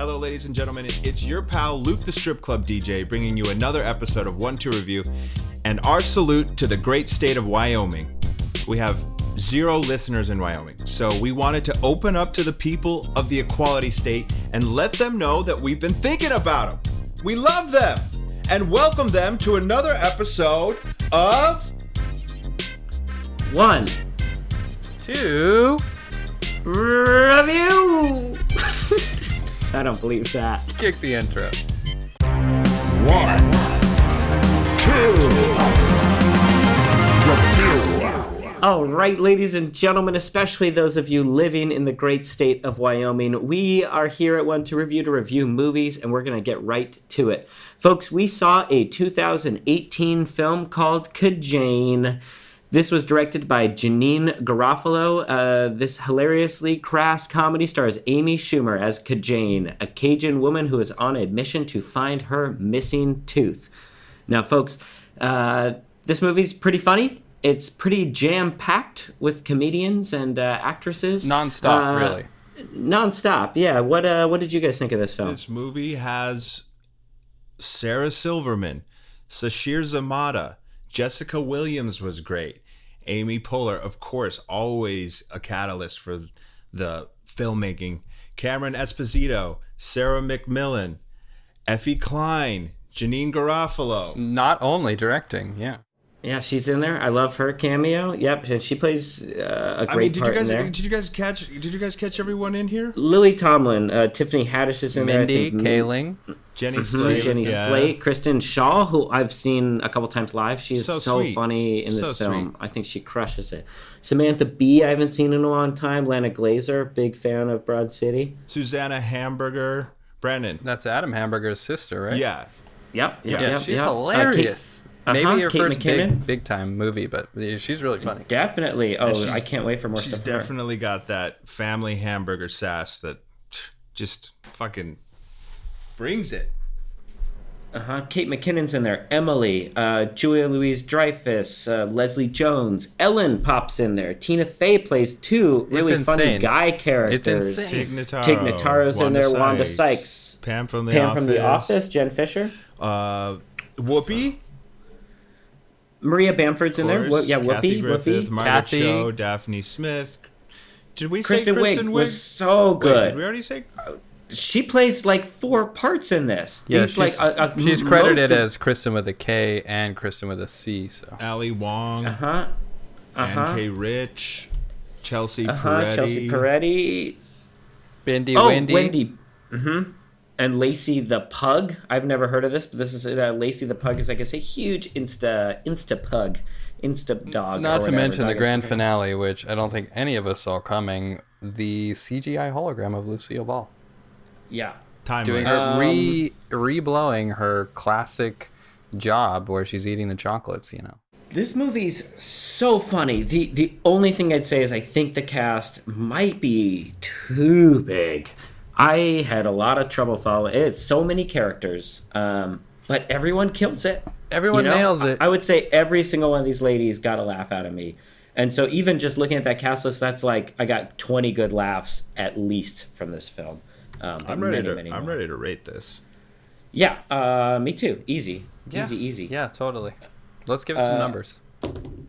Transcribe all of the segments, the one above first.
Hello, ladies and gentlemen. It's your pal Luke, the strip club DJ, bringing you another episode of One Two Review, and our salute to the great state of Wyoming. We have zero listeners in Wyoming, so we wanted to open up to the people of the equality state and let them know that we've been thinking about them. We love them and welcome them to another episode of One Two. review. I don't believe that. Kick the intro. One, two, review. All right, ladies and gentlemen, especially those of you living in the great state of Wyoming, we are here at One Two Review to review movies, and we're going to get right to it. Folks, we saw a 2018 film called Kajane. This was directed by Janeane Garofalo. Uh, this hilariously crass comedy stars Amy Schumer as Kajane, a Cajun woman who is on a mission to find her missing tooth. Now, folks, uh, this movie's pretty funny. It's pretty jam packed with comedians and uh, actresses. Non-stop, Uh, really. Non-stop, yeah. What uh, what did you guys think of this film? This movie has Sarah Silverman, Sasheer Zamata, Jessica Williams was great. Amy Poehler, of course, always a catalyst for the filmmaking. Cameron Esposito, Sarah McMillan, Effie Klein, Janeane Garofalo. Not only directing, yeah. Yeah, she's in there. I love her cameo. Yep, and she plays uh, a I great mean, did you part guys in there. did you guys catch did you guys catch everyone in here? Lily Tomlin, uh, Tiffany Haddish is in Mindy there. I think Kaling. Jenny Slate, Jenny yeah. Slate, Kristen Schaal, who I've seen a couple times live. She's So so, funny in this So film. sweet. I think she crushes it. Samantha Bee, I haven't seen in a long time. Lana Glazer, big fan of Broad City. Susanna Hamburger, Brennan. That's Adam Hamburger's sister, right? Yeah, Yep, yep, Yeah, yep, she's yep. Uh, Kate- hilarious. Uh-huh, Maybe her Kate first McKinnon. big, big time movie, but she's really funny. definitely. Oh, I can't wait for more she's stuff. from her. definitely got that family hamburger sass that just fucking brings it. Uh-huh. Kate McKinnon's in there. Emily, uh, Julia Louise Dreyfus, uh, Leslie Jones, Ellen pops in there. Tina Fey plays two really funny guy characters. It's insane. Tig Notaro, Tig Notaro's in there. Wanda Sykes, Pam from the Pam office, from The Office, Jen Fischer, uh, Whoopi, Maria Bamford's in there. course, Wh- yeah, Kathy Whoopi, Griffin, Whoopi. Margaret Kathy. Cho, Daphne Smith. Did we Kristen, say Kristen Wiig Wiig? was so Wait, good. did we already say? she plays like four parts in this. Yeah, These, she's, like a, a, she's credited of- as Kristen with a K and Kristen with a C. So Ali Wong, uh huh, uh-huh, Ann K. Rich, Chelsea uh-huh, Peretti. Chelsea Peretti. Bindi Oh, Wendy. Wendy. Mm-hmm. And Lacey the Pug. I've never heard of this, but this is uh, Lacey the Pug is I guess a huge Insta Insta Pug, Insta dog. Not to whatever, mention the grand Instagram. finale, which I don't think any of us saw coming. The CGI hologram of Lucille Ball. Yeah. Time doing her re re-blowing her classic job where she's eating the chocolates you know This movie's so funny. The the only thing I'd say is I think the cast might be too big. I had a lot of trouble following. It. It's so many characters, um, but everyone kills it. Everyone nails it. I, I would say every single one of these ladies got a laugh out of me. And so even just looking at that cast list, that's like I got 20 good laughs at least from this film. Um, I'm ready many, to. many I'm ready to rate this. Yeah, uh, me too. Easy, yeah. easy, easy. yeah totally let's give it some Uh, numbers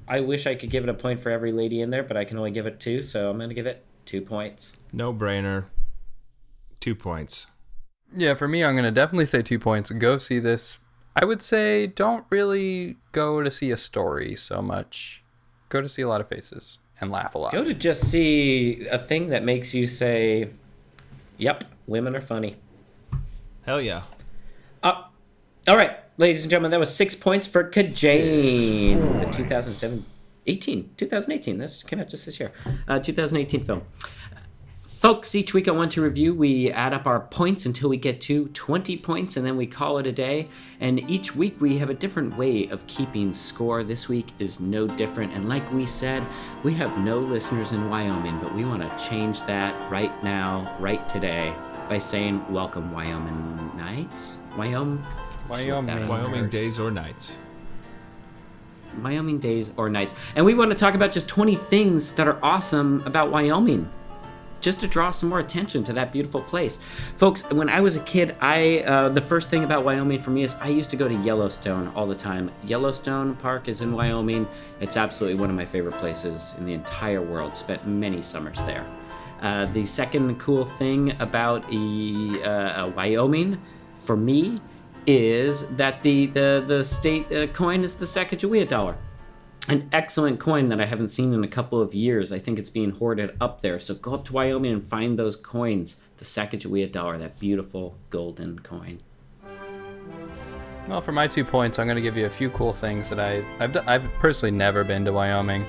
I wish I could give it a point for every lady in there, but I can only give it two, so I'm gonna give it two points. No brainer. Two points. yeah for me i'm gonna definitely say two points go see this i would say don't really go to see a story so much go to see a lot of faces and laugh a lot Go to just see a thing that makes you say, "Yep, women are funny." Hell yeah. Uh, all right, ladies and gentlemen, that was six points for Kajane, the 2017. 18, 2018. This came out just this year. Uh, 2018 film. Folks, each week I want to review, we add up our points until we get to 20 points and then we call it a day. And each week we have a different way of keeping score. This week is no different. And like we said, we have no listeners in Wyoming, but we want to change that right now, right today, by saying, Welcome, Wyoming Nights. Wyoming. Wyoming. Wyoming days or nights. Wyoming days or nights. And we want to talk about just 20 things that are awesome about Wyoming. Just to draw some more attention to that beautiful place. Folks, when I was a kid, I uh, the first thing about Wyoming for me is I used to go to Yellowstone all the time. Yellowstone Park is in Wyoming. It's absolutely one of my favorite places in the entire world. Spent many summers there. Uh, the second cool thing about uh, uh, Wyoming for me is that the the the state uh, coin is the Sacagawea dollar an excellent coin that I haven't seen in a couple of years. I think it's being hoarded up there. So go up to Wyoming and find those coins. The Sacagawea dollar, that beautiful golden coin. Well, for my two points, I'm going to give you a few cool things that I, I've, I've personally never been to Wyoming.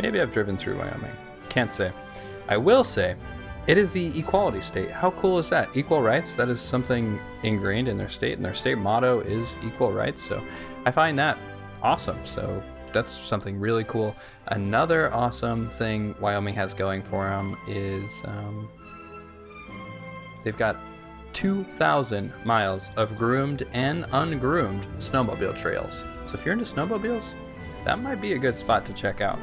Maybe I've driven through Wyoming. Can't say. I will say, it is the equality state. How cool is that? Equal rights, that is something ingrained in their state, and their state motto is equal rights. So I find that awesome. So that's something really cool. Another awesome thing Wyoming has going for them is um, they've got 2,000 miles of groomed and ungroomed snowmobile trails. So if you're into snowmobiles, that might be a good spot to check out.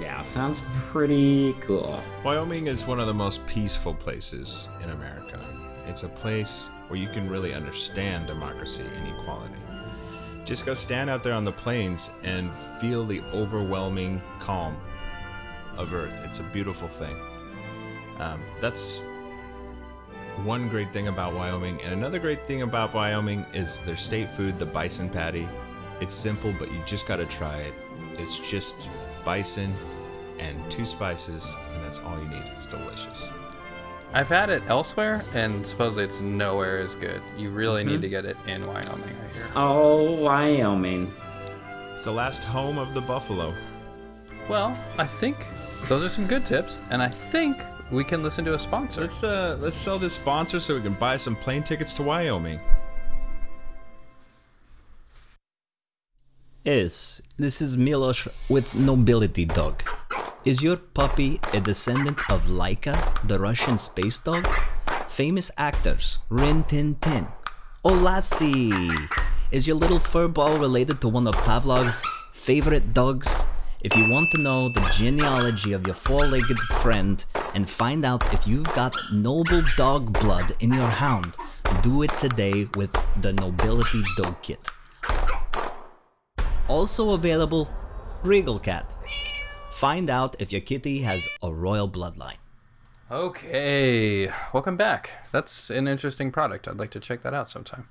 Yeah, sounds pretty cool. Wyoming is one of the most peaceful places in America. It's a place where you can really understand democracy and equality. Just go stand out there on the plains and feel the overwhelming calm of Earth. It's a beautiful thing. Um, that's one great thing about Wyoming. And another great thing about Wyoming is their state food, the bison patty. It's simple, but you just got to try it. It's just bison and two spices, and that's all you need. It's delicious. I've had it elsewhere, and supposedly it's nowhere as good. You really need to get it in Wyoming, I hear. Oh, Wyoming. It's the last home of the buffalo. Well, I think those are some good tips, and I think we can listen to a sponsor. Let's uh let's sell this sponsor so we can buy some plane tickets to Wyoming. Yes, this is Milos with Nobility Dog. Is your puppy a descendant of Laika, the Russian space dog? Famous actors, Rin Tin Tin. Lassie! Is your little fur ball related to one of Pavlov's favorite dogs? If you want to know the genealogy of your four legged friend and find out if you've got noble dog blood in your hound, do it today with the Nobility Dog Kit. Also available, Regal Cat. Find out if your kitty has a royal bloodline. Okay, welcome back. That's an interesting product. I'd like to check that out sometime.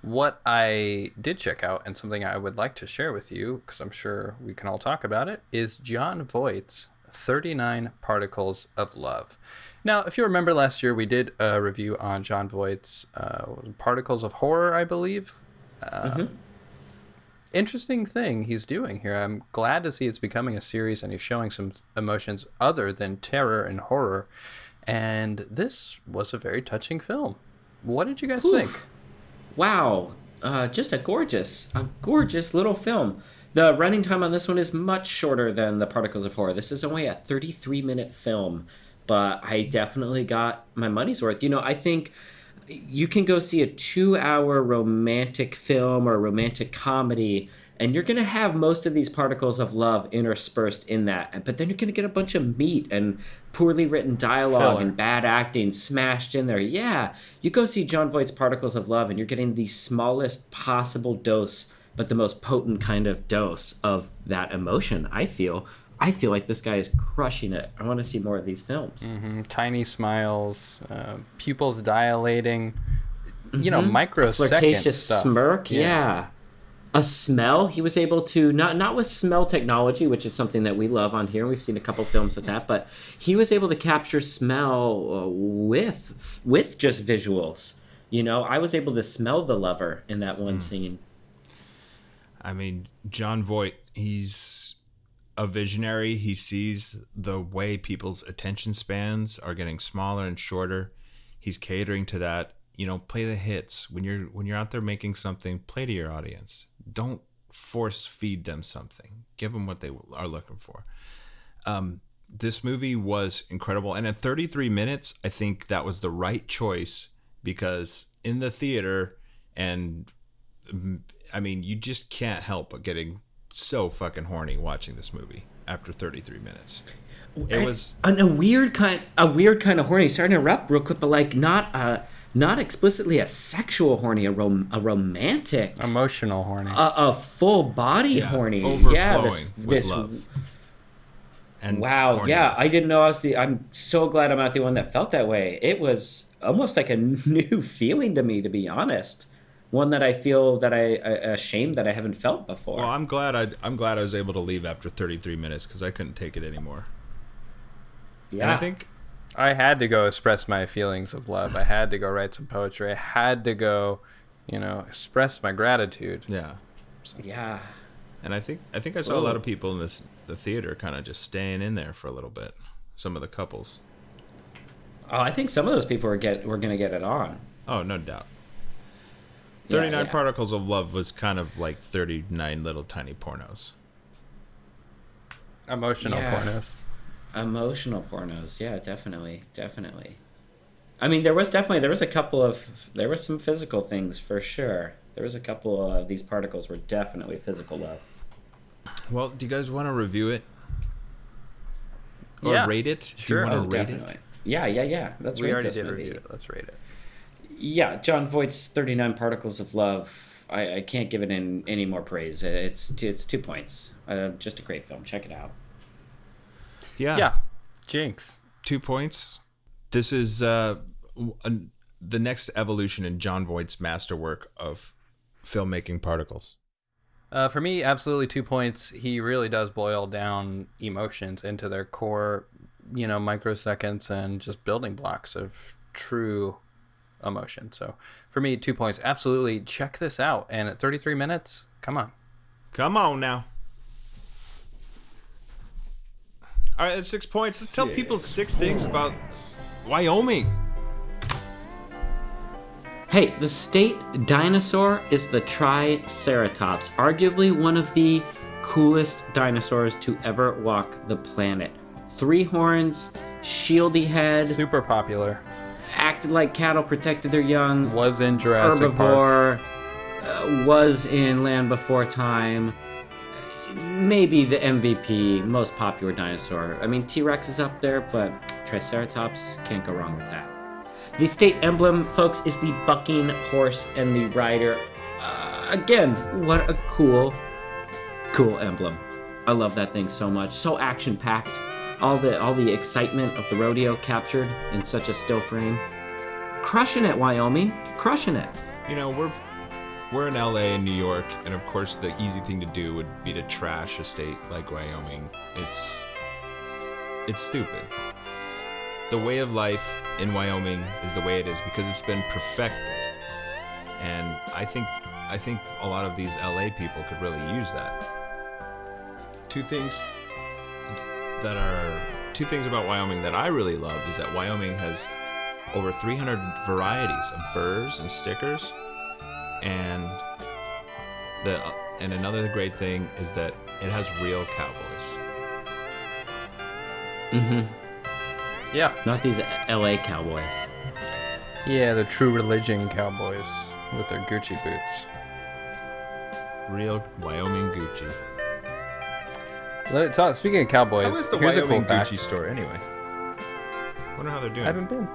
What I did check out, and something I would like to share with you, because I'm sure we can all talk about it, is Jon Voight's 39 Particles of Love. Now, if you remember last year, we did a review on Jon Voight's uh, Particles of Horror, I believe. Uh, Interesting thing he's doing here. I'm glad to see it's becoming a series and he's showing some emotions other than terror and horror. And this was a very touching film. What did you guys think? Wow, uh, just a gorgeous, a gorgeous little film. The running time on this one is much shorter than the Particles of Horror. This is only a 33 minute film, but I definitely got my money's worth. You know, I think you can go see a two hour romantic film or a romantic comedy and you're going to have most of these particles of love interspersed in that but then you're going to get a bunch of meat and poorly written dialogue Filler. and bad acting smashed in there yeah you go see jon voight's particles of love and you're getting the smallest possible dose but the most potent kind of dose of that emotion i feel i feel like this guy is crushing it. I want to see more of these films. Mm, Tiny smiles, uh, pupils dilating, you know, microsecond flirtatious stuff. smirk yeah. a smell. He was able to not not with smell technology which is something that we love on here. We've seen a couple films with that but he was able to capture smell uh, with with just visuals. You know i was able to smell the lover in that one scene. I mean, Jon Voight, he's a visionary. He sees the way people's attention spans are getting smaller and shorter. He's catering to that. You know, play the hits. When you're when you're out there making something, play to your audience. Don't force feed them something. Give them what they are looking for. Um, this movie was incredible, and at 33 minutes, I think that was the right choice because in the theater and I mean, you just can't help but getting so fucking horny watching this movie after 33 minutes. It was And a weird kind, a weird kind of horny. Sorry to interrupt, real quick, but like not a, not explicitly a sexual horny, a rom, a romantic, Emotional horny. a, a full body horny. overflowing yeah, this, with this love. And Wow, yeah. I didn't know I was the. I'm so glad I'm not the one that felt that way. It was almost like a new feeling to me, to be honest. One that I feel that I uh, ashamed that I haven't felt before. Well, I'm glad I I'm glad I was able to leave after 33 minutes because I couldn't take it anymore. yeah, And I think I had to go express my feelings of love. I had to go write some poetry. I had to go, you know, express my gratitude. yeah, yeah, and I think I think I saw a lot of people in this the theater kind of just staying in there for a little bit. Some of the couples. Oh, I think some of those people were get were gonna get it on. Oh, no doubt. Yeah, 39 yeah. Particles of Love was kind of like 39 little tiny pornos. Emotional Yeah. pornos. Emotional pornos, yeah, definitely, definitely. I mean, there was definitely there was a couple of there was some physical things for sure. There was a couple of these particles were definitely physical love. Well, do you guys want to review it? Or Yeah, rate it? sure. Do you Oh, want to rate definitely. it? Yeah, yeah, yeah. Let's we rate already this did movie. review it. Let's rate it. Yeah, Jon Voight's 39 Particles of Love. I, I can't give it in any more praise. It's two, it's two points. Uh, just a great film. Check it out. Yeah. Yeah. Jinx. Two points. This is uh, an- the next evolution in Jon Voight's masterwork of filmmaking particles. Uh, for me, absolutely two points. He really does boil down emotions into their core, you know, microseconds and just building blocks of true emotion. So for me, two points. Absolutely check this out. And at 33 minutes, come on. Come on now. All right, that's six points. Let's tell people six things about Wyoming. Hey, the state dinosaur is the Triceratops, arguably one of the coolest dinosaurs to ever walk the planet. Three horns, shieldy head, Super popular. Acted like cattle, protected their young, Was in Jurassic Park. herbivore, uh, was in Land Before Time. Maybe the MVP, most popular dinosaur. I mean, T Rex is up there, but Triceratops can't go wrong with that. The state emblem, folks, is the bucking horse and the rider. Uh, again, what a cool, cool emblem. I love that thing so much. So action packed. All the all the excitement of the rodeo captured in such a still frame. Crushing it, Wyoming. Crushing it. You know, we're we're in LA and New York, and of course, the easy thing to do would be to trash a state like Wyoming. It's it's stupid. The way of life in Wyoming is the way it is because it's been perfected, and I think I think a lot of these LA people could really use that. Two things that are two things about Wyoming that I really love is that Wyoming has over 300 varieties of burrs and stickers and the and another great thing is that it has real cowboys. Mm-hmm. Yeah. Not these LA Cowboys. Yeah, the true religion cowboys with their Gucci boots. Real Wyoming Gucci. Let, talk, speaking of cowboys, How is the here's Wyoming a cool fact. Gucci store anyway? Wonder how they're doing. I haven't been.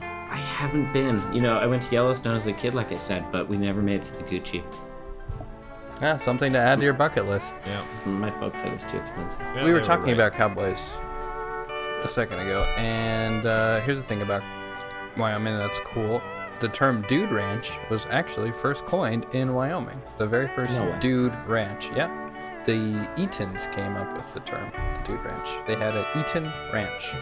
I haven't been. You know, I went to Yellowstone as a kid, like I said, but we never made it to the Gucci. Yeah, something to add to your bucket list. yeah. My folks said it was too expensive. Yeah, we were they talking right. about cowboys a second ago, and uh, here's the thing about Wyoming that's cool. The term dude ranch was actually first coined in Wyoming. The very first No dude ranch. Yeah. The Eatons came up with the term, the dude ranch. They had an Eaton ranch.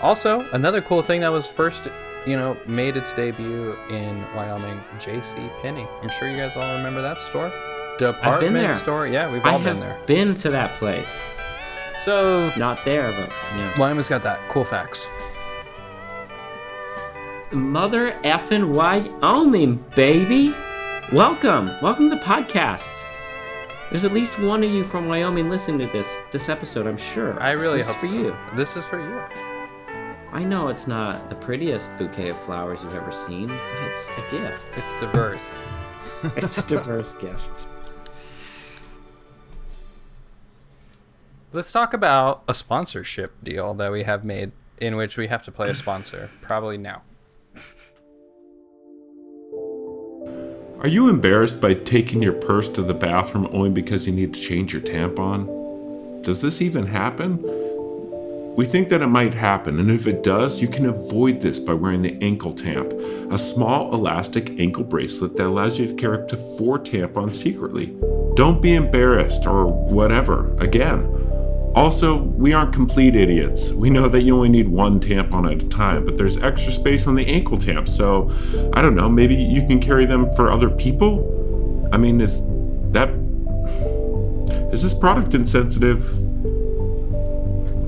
Also, another cool thing that was first, you know, made its debut in Wyoming, J.C. Penney. I'm sure you guys all remember that store. Department store. Yeah, we've all have been there. been to that place. So Not there, but yeah. Wyoming's got that. Cool facts. Mother effing Wyoming, baby. Welcome. Welcome to the podcast. There's at least one of you from Wyoming listening to this this episode, I'm sure. I really this hope is for so. you. This is for you. I know it's not the prettiest bouquet of flowers you've ever seen, but it's a gift. It's diverse. It's a diverse gift. Let's talk about a sponsorship deal that we have made in which we have to play a sponsor, probably now. Are you embarrassed by taking your purse to the bathroom only because you need to change your tampon? Does this even happen? We think that it might happen, and if it does, you can avoid this by wearing the ankle tamp, a small elastic ankle bracelet that allows you to carry up to four tampons secretly. Don't be embarrassed or whatever, again. Also, we aren't complete idiots. We know that you only need one tampon at a time, but there's extra space on the ankle tamp, so I don't know, maybe you can carry them for other people? I mean, is that. Is this product insensitive?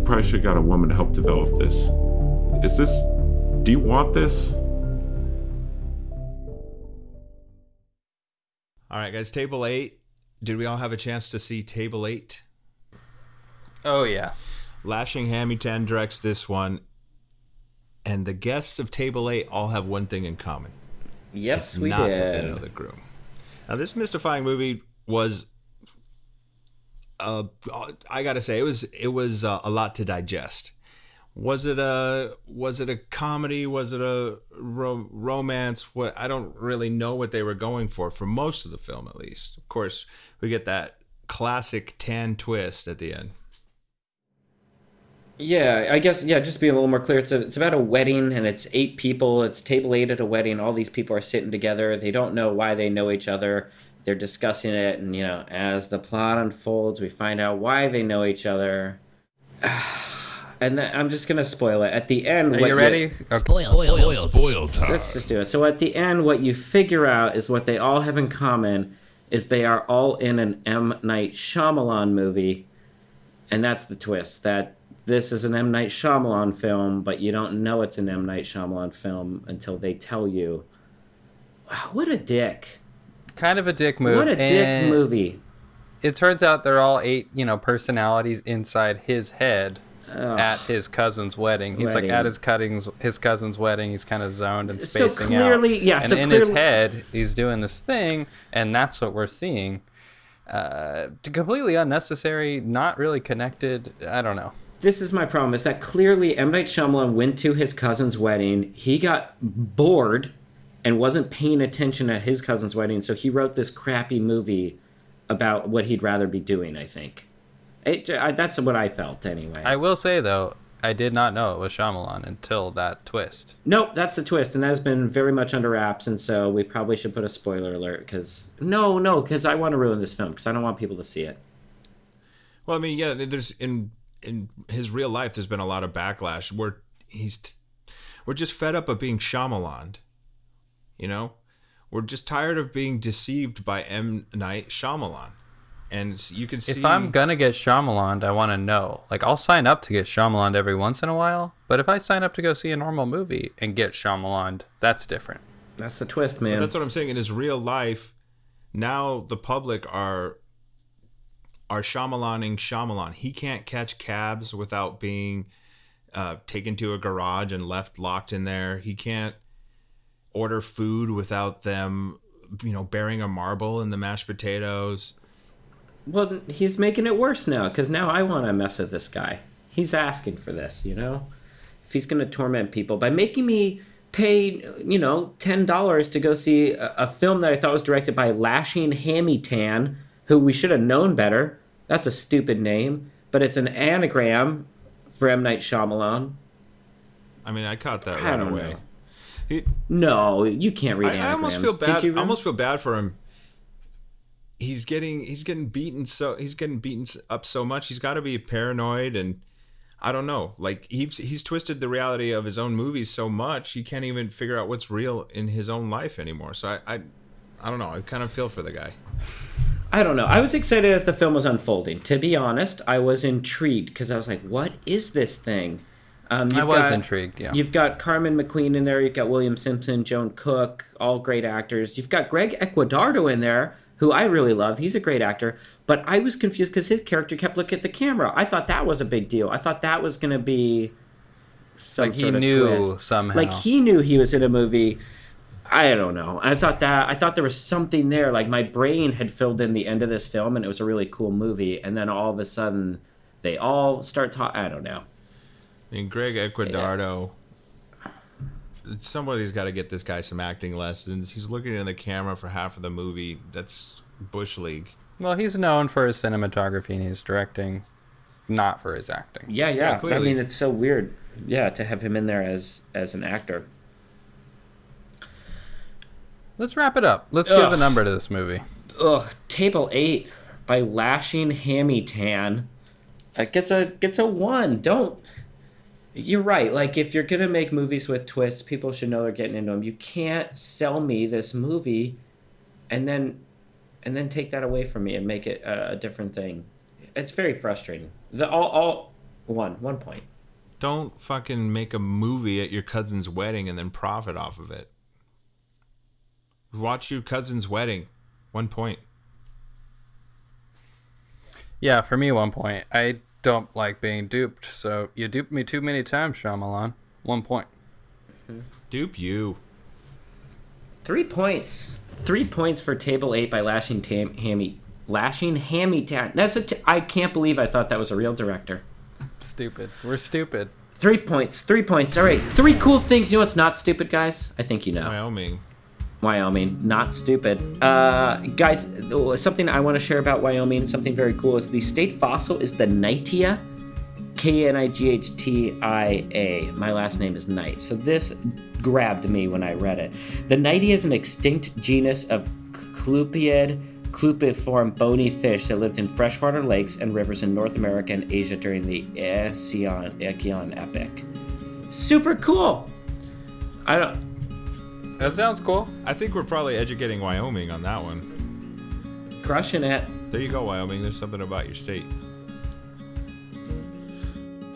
Probably should have got a woman to help develop this. Is this. Do you want this? All right, guys, table eight. Did we all have a chance to see table eight? Oh yeah. Lashing Hamilton directs this one, and the guests of table eight all have one thing in common. Yes, It's we not that they did. know the groom. Now, this mystifying movie was, uh, I gotta say, it was it was uh, a lot to digest. Was it a was it a comedy? Was it a ro- romance? What I don't really know what they were going for for most of the film, at least. Of course, we get that classic tan twist at the end. Yeah, I guess yeah. Just to be a little more clear, it's a, it's about a wedding, and it's eight people. It's table eight at a wedding. All these people are sitting together. They don't know why they know each other. They're discussing it, and you know, as the plot unfolds, we find out why they know each other. And then, I'm just gonna spoil it at the end. Are what you ready? Okay. Spoil, spoil, Spoil time. Let's just do it. So at the end, what you figure out is what they all have in common is they are all in an M Night Shyamalan movie, and that's the twist. That this is an M Night Shyamalan film, but you don't know it's an M Night Shyamalan film until they tell you. Wow, what a dick! Kind of a dick move. What a dick movie! It turns out they're all eight, you know, personalities inside his head at his cousin's wedding. He's Wedding. like at his cutting's his cousin's wedding. He's kind of zoned and So spacing clearly- out. yeah, And so in his head, he's doing this thing, and that's what we're seeing. Uh, completely unnecessary, not really connected. I don't know. This is my problem: is that clearly M Night Shyamalan went to his cousin's wedding. He got bored and wasn't paying attention at his cousin's wedding, so he wrote this crappy movie about what he'd rather be doing. I think it, uh, I, that's what I felt anyway. I will say though, I did not know it was Shyamalan until that twist. nope, that's the twist, and that has been very much under wraps. And so we probably should put a spoiler alert because no, no, because I want to ruin this film because I don't want people to see it. Well, I mean, yeah, there's in in his real life, there's been a lot of backlash where he's t- we're just fed up of being Shyamalan. You know, we're just tired of being deceived by M Night Shyamalan, and you can see. If I'm gonna get Shyamalan, I want to know. Like, I'll sign up to get Shyamalan every once in a while, but if I sign up to go see a normal movie and get Shyamalan, that's different. That's the twist, man. That's what I'm saying. In his real life, now the public are are Shyamalaning Shyamalan. He can't catch cabs without being uh, taken to a garage and left locked in there. He can't order food without them, you know, burying a marble in the mashed potatoes. Well, he's making it worse now because now I want to mess with this guy. He's asking for this, you know? If he's going to torment people by making me pay, you know, $10 to go see a, a film that I thought was directed by Lashing Hammy Tan, who we should have known better. That's a stupid name, but it's an anagram for M. Night Shyamalan. I mean, I caught that I right away. He, No, you can't read I, I almost feel bad. I almost feel bad for him. He's getting he's getting beaten so he's getting beaten up so much. He's got to be paranoid and I don't know. Like he's he's twisted the reality of his own movies so much he can't even figure out what's real in his own life anymore. So I I, I don't know. I kind of feel for the guy. I don't know. I was excited as the film was unfolding. To be honest, I was intrigued because I was like, "What is this thing?" Um, I was got- intrigued, yeah. You've got Carmen McQueen in there. You've got William Simpson, Joan Cook, all great actors. You've got Greg Ecuadardo in there, who I really love. He's a great actor. But I was confused because his character kept looking at the camera. I thought that was a big deal. I thought that was going to be some Like he knew twist. somehow. Like he knew he was in a movie. I don't know. I thought that I thought there was something there. Like my brain had filled in the end of this film, and it was a really cool movie. And then all of a sudden, they all start talking. I don't know. I mean, Greg Ecuadardo. Somebody's got to get this guy some acting lessons. He's looking in the camera for half of the movie. That's bush league. Well, he's known for his cinematography and he's directing, not for his acting. Yeah, yeah. I mean, it's so weird. Yeah, to have him in there as as an actor. Let's wrap it up. Let's give a number to this movie. Ugh, Table Eight by Lashing Hammy Tan. It gets a gets a one. Don't. You're right. Like if you're gonna make movies with twists, people should know they're getting into them. You can't sell me this movie, and then, and then take that away from me and make it a, a different thing. It's very frustrating. The all all one one point. Don't fucking make a movie at your cousin's wedding and then profit off of it. Watch your cousin's wedding. One point. Yeah, for me, one point. I don't like being duped, so you duped me too many times, Shyamalan. One point. Mm-hmm. Dupe you. Three points. Three points for Table Eight by Lashing Tam- Hammy. Lashing Hammy Tan. That's a. T- I can't believe I thought that was a real director. Stupid. We're stupid. Three points. Three points. All right. Three cool things. You know what's not stupid, guys? I think you know. Wyoming. Wyoming, not stupid. Uh, guys, something I want to share about Wyoming, something very cool, is the state fossil is the Knightia. K N I G H T I A. My last name is Knight. So this grabbed me when I read it. The Knightia is an extinct genus of Clupeid, clupeiform bony fish that lived in freshwater lakes and rivers in North America and Asia during the Eocene Eocene epoch. Super cool. I don't. That sounds cool. I think we're probably educating Wyoming on that one. Crushing it. There you go, Wyoming. There's something about your state.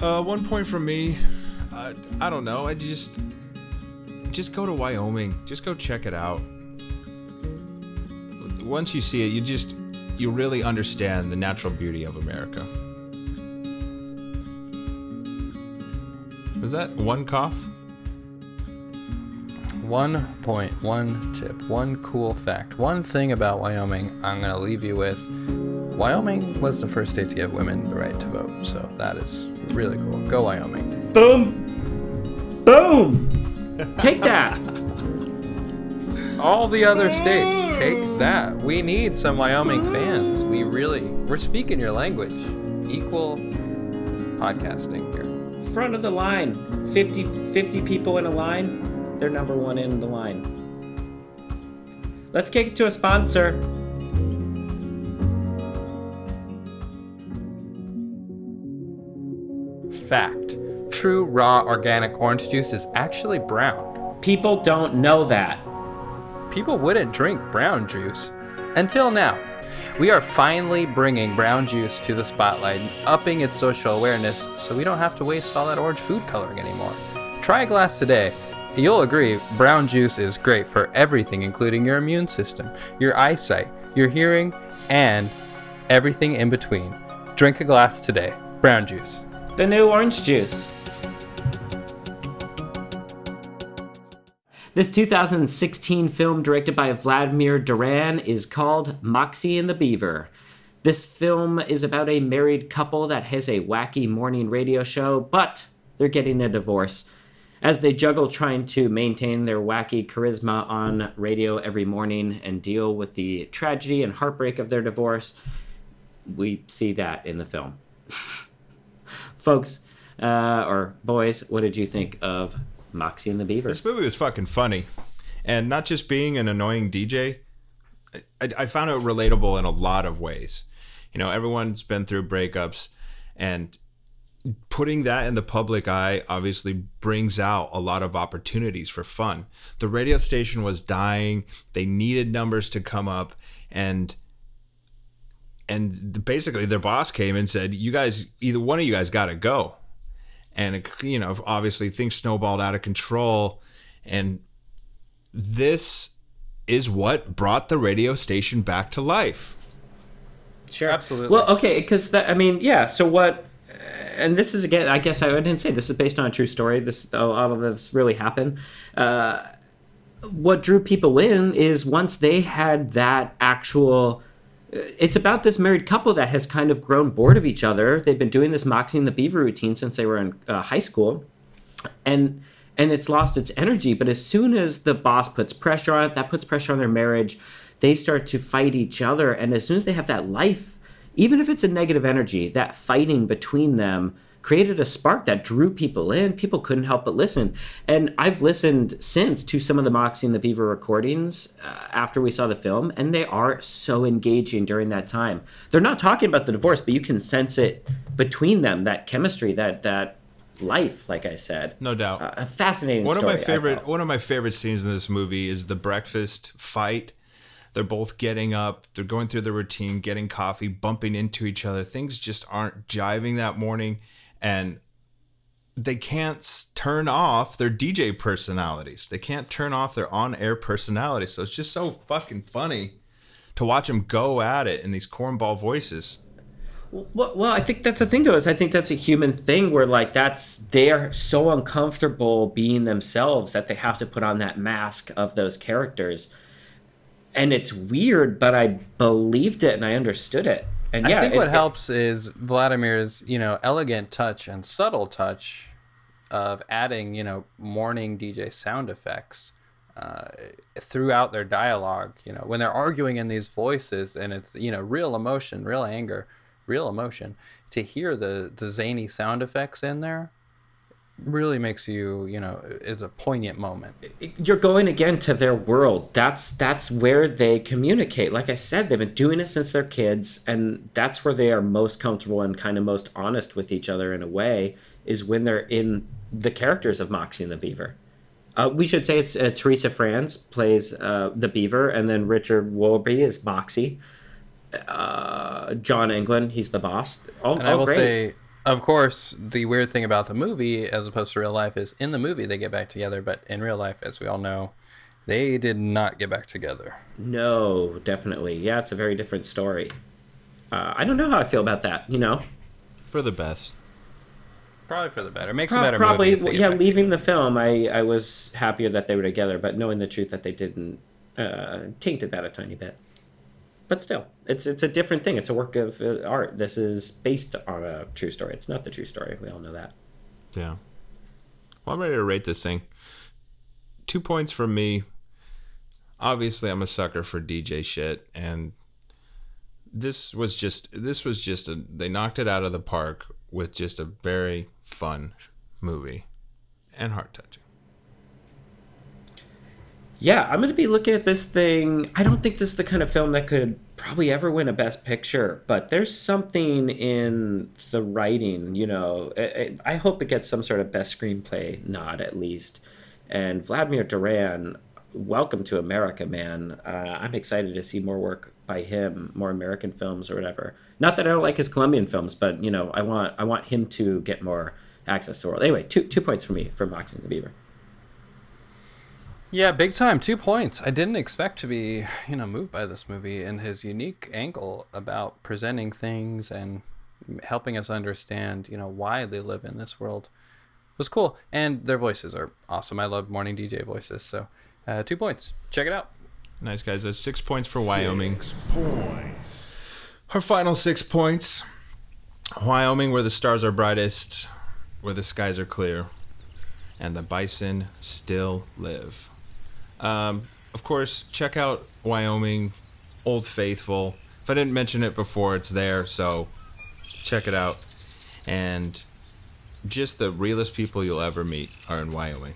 Uh, one point from me. Uh, I don't know. I just just go to Wyoming. Just go check it out. Once you see it, you just you really understand the natural beauty of America. Was that one cough? One point, one tip, one cool fact, one thing about Wyoming I'm going to leave you with. Wyoming was the first state to give women the right to vote, so that is really cool. Go Wyoming. Boom. Boom. Take that. All the other states, take that. We need some Wyoming fans. We really, we're speaking your language. Equal podcasting here. Front of the line. 50, 50 people in a line. They're number one in the line. Let's kick it to a sponsor. Fact True raw organic orange juice is actually brown. People don't know that. People wouldn't drink brown juice until now. We are finally bringing brown juice to the spotlight and upping its social awareness so we don't have to waste all that orange food coloring anymore. Try a glass today. You'll agree, brown juice is great for everything, including your immune system, your eyesight, your hearing, and everything in between. Drink a glass today. Brown juice. The new orange juice. This 2016 film, directed by Vladimir Duran, is called Moxie and the Beaver. This film is about a married couple that has a wacky morning radio show, but they're getting a divorce. As they juggle trying to maintain their wacky charisma on radio every morning and deal with the tragedy and heartbreak of their divorce, we see that in the film. Folks, uh, or boys, what did you think of Moxie and the Beaver? This movie was fucking funny, and not just being an annoying DJ. I, I found it relatable in a lot of ways. You know, everyone's been through breakups, and putting that in the public eye obviously brings out a lot of opportunities for fun. The radio station was dying; they needed numbers to come up, and and basically their boss came and said, "You guys, either one of you guys, got to go." And it, you know, obviously things snowballed out of control, and this is what brought the radio station back to life. Sure, Absolutely. Well, okay, because that I mean, yeah. So what? And this is again, I guess I didn't say this is based on a true story. This a lot of this really happened. Uh, what drew people in is once they had that actual it's about this married couple that has kind of grown bored of each other. They've been doing this Moxie and the Beaver routine since they were in uh, high school, and and it's lost its energy. But as soon as the boss puts pressure on it, that puts pressure on their marriage. They start to fight each other, and as soon as they have that life, even if it's a negative energy, that fighting between them created a spark that drew people in. People couldn't help but listen. And I've listened since to some of the Moxie and the Beaver recordings uh, after we saw the film, and they are so engaging during that time. They're not talking about the divorce, but you can sense it between them that chemistry, that that life, like I said. No doubt. Uh, a fascinating one story, of my favorite one of my favorite scenes in this movie is the breakfast fight they're both getting up they're going through the routine getting coffee bumping into each other things just aren't jiving that morning and they can't turn off their DJ personalities. They can't turn off their on-air personality. So it's just so fucking funny to watch them go at it in these cornball voices. Well, well, I think that's the thing, though. Is I think that's a human thing where like that's they're so uncomfortable being themselves that they have to put on that mask of those characters, and it's weird, but I believed it and I understood it. And yeah, I think it- what it- helps is Vladimir's, you know, elegant touch and subtle touch of adding, you know, morning DJ sound effects uh, throughout their dialogue. You know, when they're arguing in these voices and it's, you know, real emotion, real anger, real emotion, to hear the, the zany sound effects in there really makes you, you know, it's a poignant moment. you're going again to their world. That's that's where they communicate. Like I said, they've been doing it since they're kids, and that's where they are most comfortable and kind of most honest with each other in a way. Is when they're in the characters of Moxie and the Beaver. Uh, we should say it's uh, Teresa Franz plays uh, the Beaver, and then Richard Willoughby is Moxie. Uh, John England, he's the boss. All, And I all will great. say, of course, the weird thing about the movie, as opposed to real life, is in the movie they get back together, but in real life, as we all know, they did not get back together. no, definitely, yeah, it's a very different story. Uh, I don't know how I feel about that. You know, For the best. Probably for the better. Makes Pro- a better probably movie. if they well, yeah back leaving the film I, I was happier that they were together but knowing the truth that they didn't uh, tainted that a tiny bit but still it's it's a different thing it's a work of uh, art this is based on a true story it's not the true story we all know that Yeah. Well, I'm ready to rate this thing. Two points from me. Obviously, I'm a sucker for DJ shit, and this was just this was just a they knocked it out of the park with just a very fun movie and heart touching. Yeah i'm gonna be looking at this thing. I don't think this is the kind of film that could probably ever win a best picture but there's something in the writing you know. I, I hope it gets some sort of best screenplay nod at least. And vladimir duran welcome to america man. Uh, i'm excited to see more work by him more american films or whatever. Not that i don't like his colombian films but you know i want i want him to get more access to the world. Anyway two two points for me for moxie and the beaver Yeah, big time. Two points. I didn't expect to be, you know, moved by this movie and his unique angle about presenting things and helping us understand, you know, why they live in this world it was cool. And their voices are awesome. I love morning DJ voices. So, uh, two points. Check it out. Nice guys. That's six points for Wyoming. Six Points. Her final six points. Wyoming, where the stars are brightest, where the skies are clear, and the bison still live. Um, of course, check out Wyoming, Old Faithful. If I didn't mention it before, it's there, so check it out. And just the realest people you'll ever meet are in Wyoming.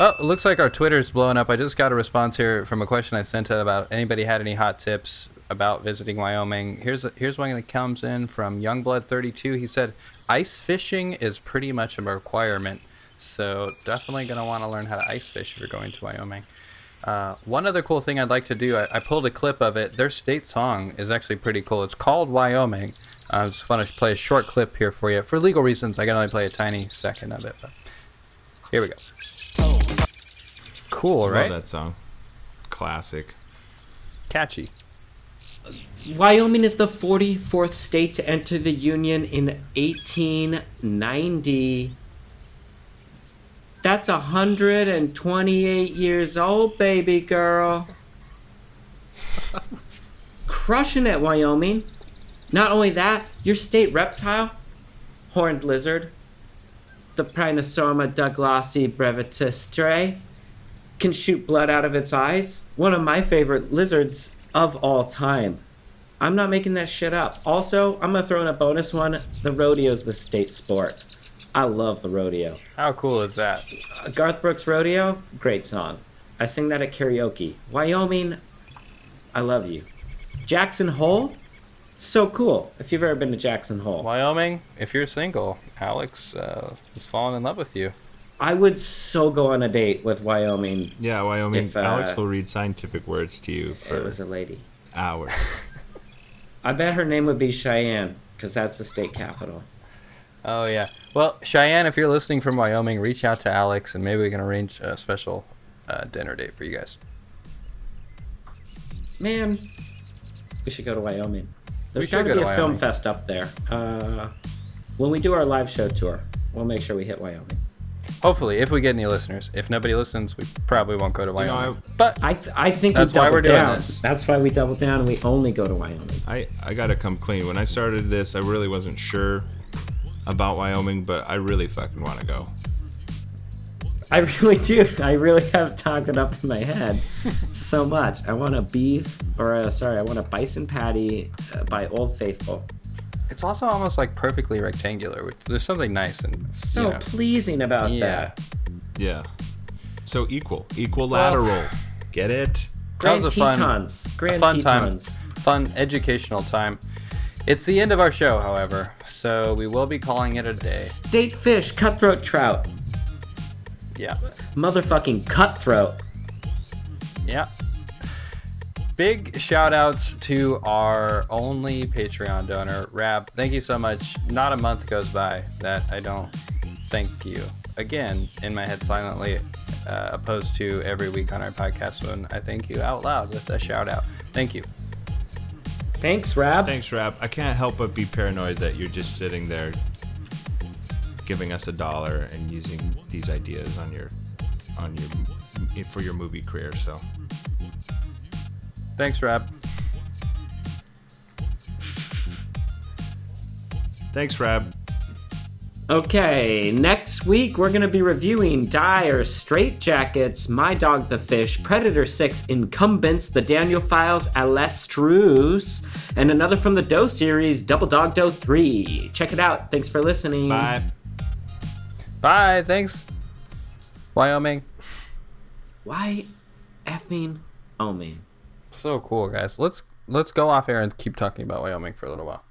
Oh, it looks like our Twitter's blowing up. I just got a response here from a question I sent out about anybody had any hot tips about visiting Wyoming. Here's a, here's one that comes in from Youngblood32. He said ice fishing is pretty much a requirement, so definitely gonna want to learn how to ice fish if you're going to Wyoming. Uh, one other cool thing I'd like to do, I, I pulled a clip of it. Their state song is actually pretty cool. It's called Wyoming. I just want to play a short clip here for you. For legal reasons, I can only play a tiny second of it, but here we go. Cool, right? Love that song. Classic. Catchy. Wyoming is the 44th state to enter the Union in 1890. That's 128 years old, baby girl. crushing it, Wyoming. Not only that, your state reptile, horned lizard, the Phrynosoma douglasii brevirostre, can shoot blood out of its eyes. One of my favorite lizards of all time. I'm not making that shit up. Also, I'm gonna throw in a bonus one. The rodeo's the state sport. I love the rodeo. How cool is that? Uh, Garth Brooks Rodeo, great song. I sing that at karaoke. Wyoming, I love you. Jackson Hole, so cool. If you've ever been to Jackson Hole, Wyoming, if you're single, Alex uh, is falling in love with you. I would so go on a date with Wyoming. Yeah, Wyoming. If, uh, Alex will read scientific words to you It for was a lady. hours. I bet her name would be Cheyenne, because that's the state capital. Oh yeah. Well, Cheyenne, if you're listening from Wyoming, reach out to Alex and maybe we can arrange a special uh, dinner date for you guys. Man, we should go to Wyoming. There's got to be to a film fest up there. Uh, when we do our live show tour, we'll make sure we hit Wyoming. Hopefully, if we get any listeners. If nobody listens, we probably won't go to know, Wyoming. I- but I, th- I think That's we why we're doing this. That's why we double down and we only go to Wyoming. I I gotta come clean. When I started this, I really wasn't sure about Wyoming, but I really fucking want to go. I really do. I really have talked it up in my head so much. I want a beef, or uh sorry, I want a bison patty uh, by Old Faithful. it's also almost like perfectly rectangular, which there's something nice and So you know, pleasing about Yeah. that. Yeah. So equal, equilateral. Get it? That was Grand a fun- Tetons. Grand a fun Tetons. time, fun educational time. It's the end of our show, however, so we will be calling it a day. State fish, cutthroat trout. Yeah. Motherfucking cutthroat. Yeah. Big shout outs to our only Patreon donor, Rab. Thank you so much. Not a month goes by that I don't thank you again in my head silently, uh, opposed to every week on our podcast when I thank you out loud with a shout out. Thank you. Thanks, Rab. Thanks, Rab. I can't help but be paranoid that you're just sitting there giving us a dollar and using these ideas on your on your for your movie career. So Thanks, Rab. thanks, Rab. Okay, next week we're going to be reviewing Dire Straitjackets, My Dog the Fish, Predator 6, Incumbents, The Daniel Files, Alestrus, and another from the Doe series, Double Dog Doe 3. Check it out. Thanks for listening. Bye. Bye. Thanks. Wyoming. Why effing Omen? So cool, guys. Let's let's go off air and keep talking about Wyoming for a little while.